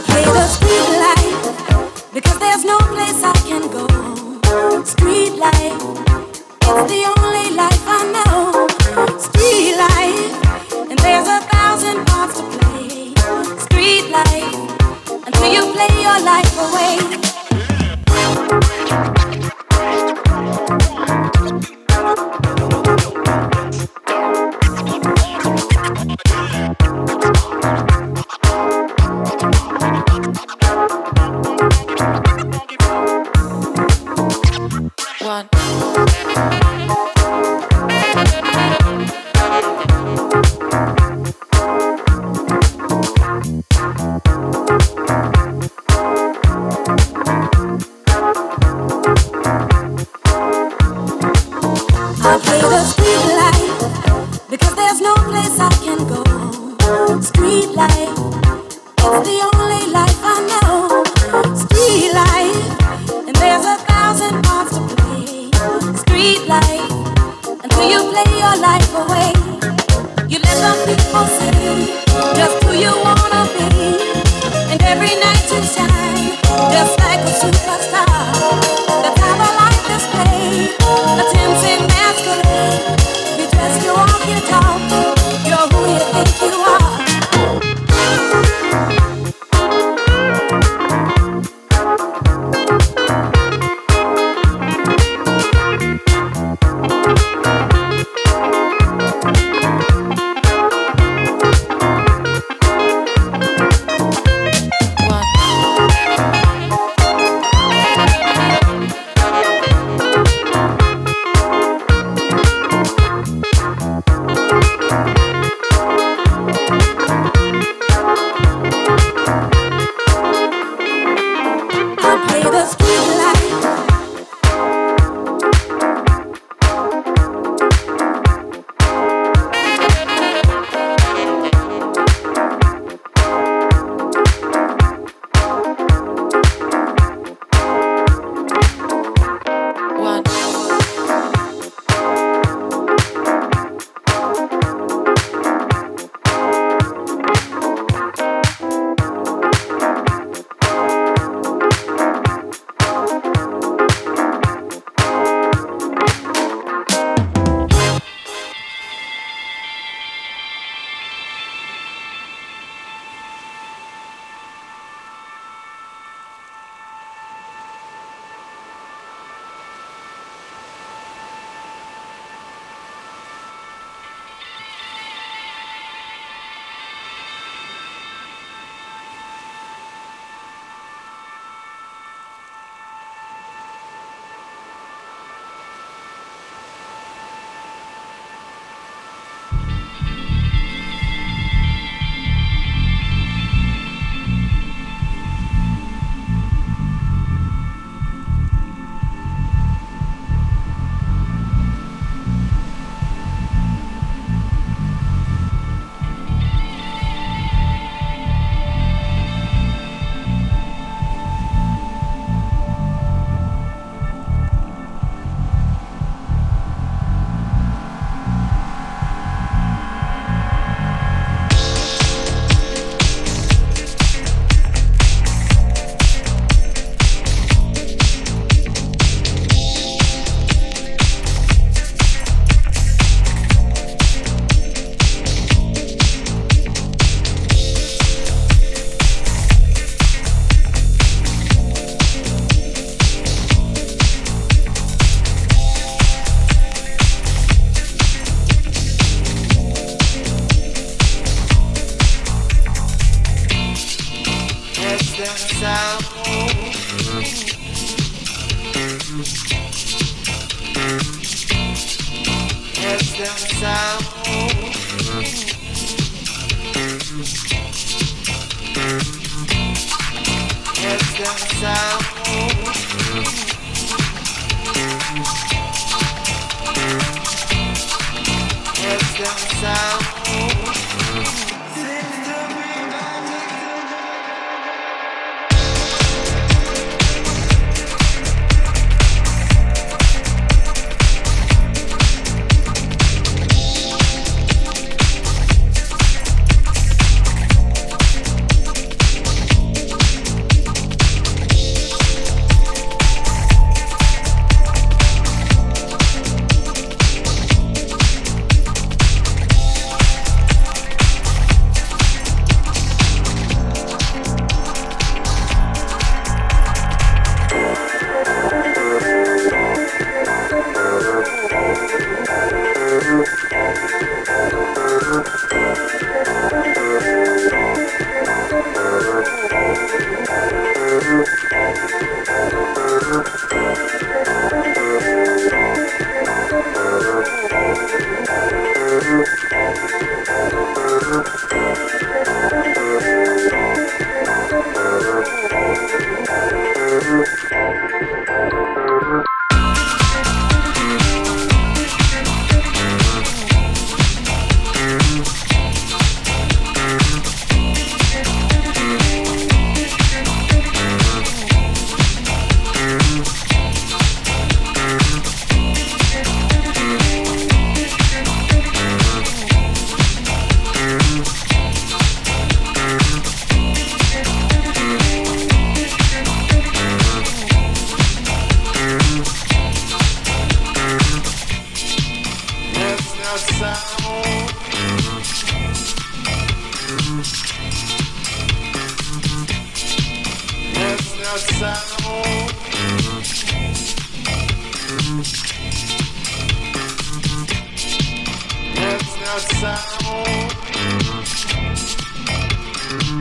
play the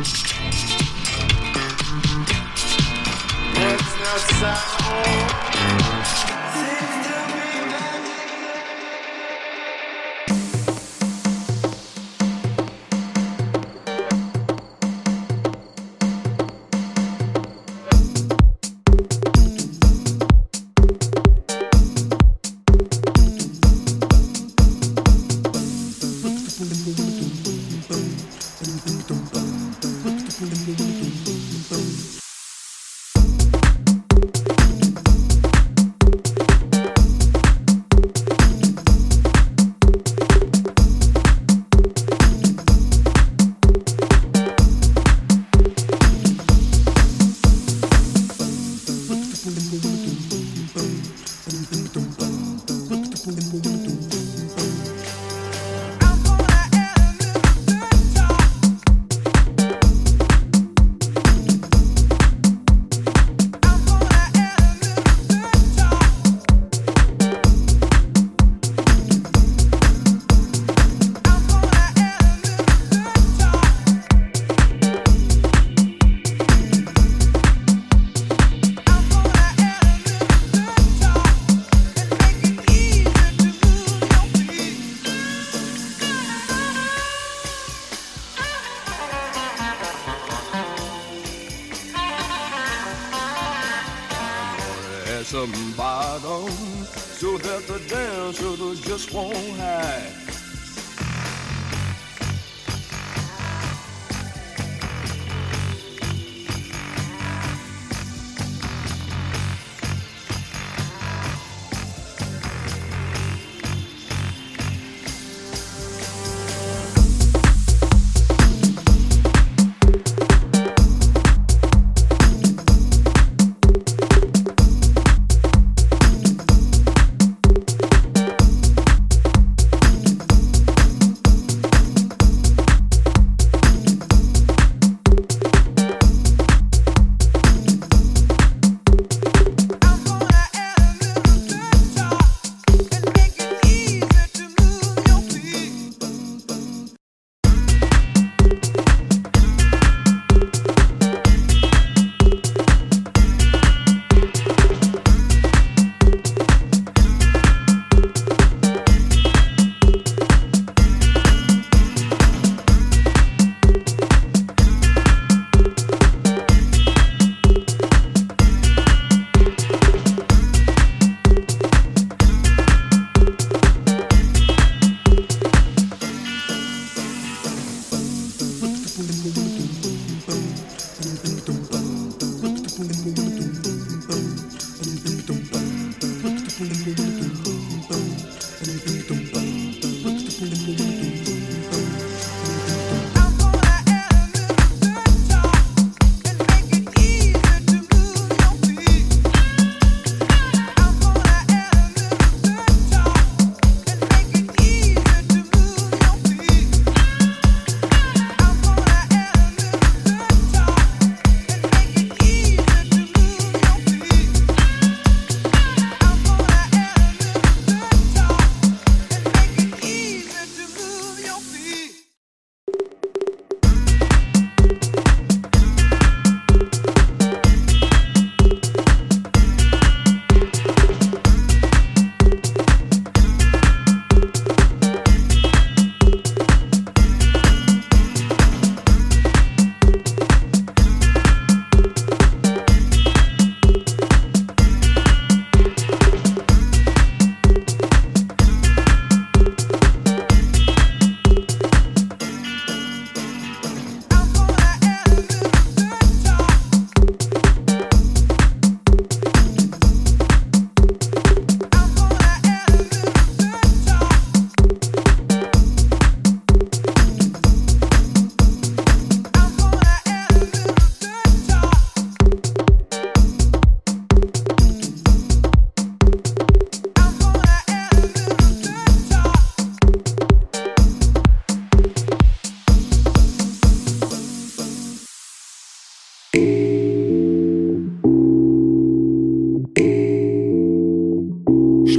It's not sound. that the dancers just won't hide.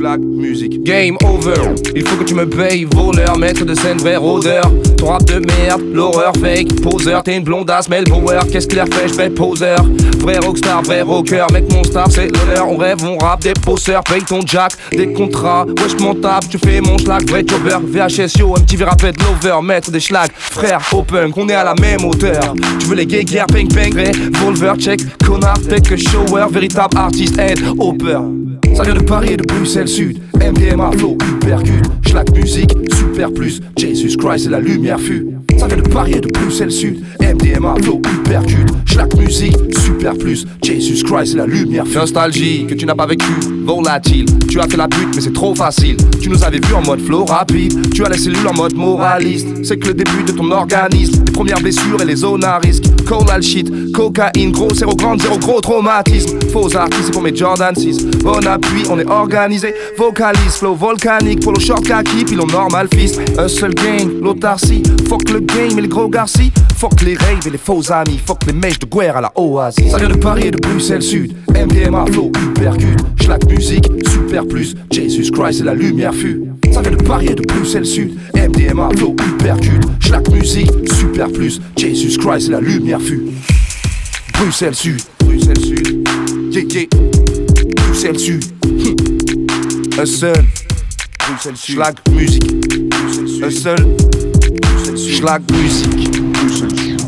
Game over, il faut que tu me payes, voleur, maître de scène, vraie odeur. Ton rap de merde, l'horreur fake, poseur, t'es une blondasse, Mel Bauer, qu'est-ce qu'il a fait, j'fais poseur? Vrai rockstar, vrai rocker, mec mon star, c'est l'honneur, on rêve, on rap, des poseurs, paye ton jack, des contrats, wesh mon tape, tu fais mon schlag, vrai jobber, VHS, yo, MTV rapette, lover, maître des schlags, frère, open, qu'on est à la même hauteur. Tu veux les gay guerres, ping ping, revolver, check, connard, a shower, véritable artiste, head, hopper. Ça vient de Paris et de Bruxelles Sud. MDMA, flow, hypercute. Schlag musique, super plus. Jesus Christ et la lumière fut. Ça vient de Paris et de Bruxelles Sud. MDMA, flow, hypercute. Schlack musique, super plus. Jesus Christ, la lumière. Nostalgie que tu n'as pas vécu. Volatile, tu as fait la butte, mais c'est trop facile. Tu nous avais vu en mode flow rapide. Tu as les cellules en mode moraliste. C'est que le début de ton organisme. Les premières blessures et les zones à risque. Cola shit, cocaïne, gros, zéro grande, zéro gros traumatisme. Faux artistes, c'est pour mes Jordan 6. Bon appui, on est organisé. Vocalise, flow volcanique, polo short kaki, pilon normal. Un seul gang, l'autarcie. Fuck le game et les gros garcis. Fuck les raves et les faux amis. Fuck les mèches de guerre à la oasis. Ça vient de Paris et de Bruxelles Sud. MDMA, flow, hypercute. Schlack musique, super plus. Jesus Christ et la lumière fut. Ça vient de Paris et de Bruxelles Sud. MDMA, flow, hypercute. Schlack musique, super plus. Jesus Christ et la lumière fut. Bruxelles Sud, Bruxelles Sud. Yeah, yeah. Bruxelles Sud. Hum. Un seul. Bruxelles Sud. Schlag musique. Un seul. Schlagmusik.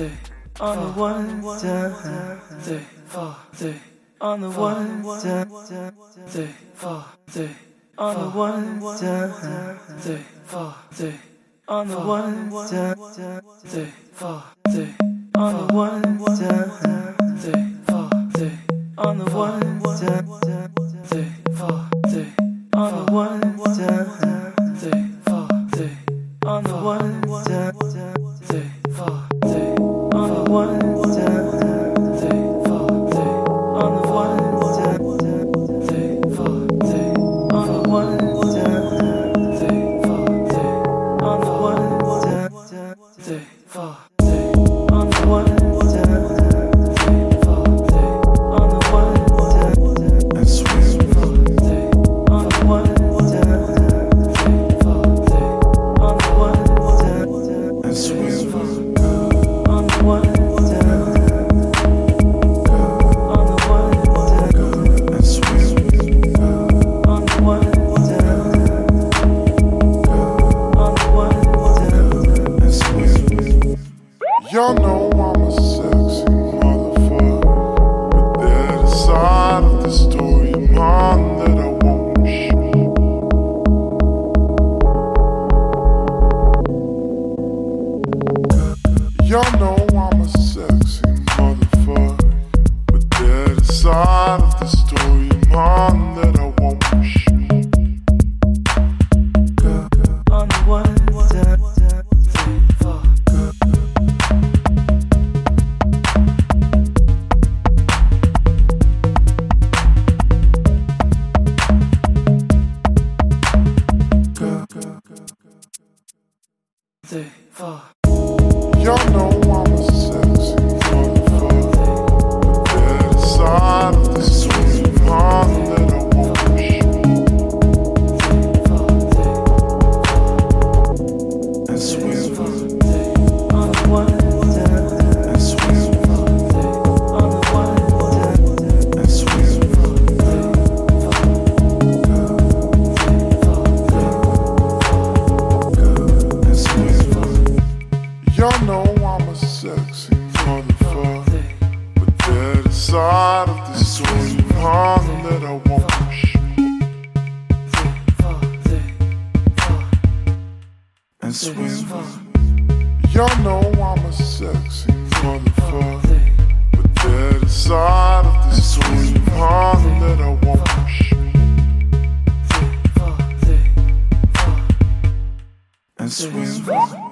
On the one three, four, three. On the one three, four, three. On the one three, four, three. On the one three, four, three. On the one three, four, three. On the one three, four, three. On the one three, four, three. On the one one promises. three, four. Y'all know I'm a sexy motherfucker. That side of the and swim. Y'all know I'm a sexy motherfucker. But that side of the swing part that I won't push. And swim.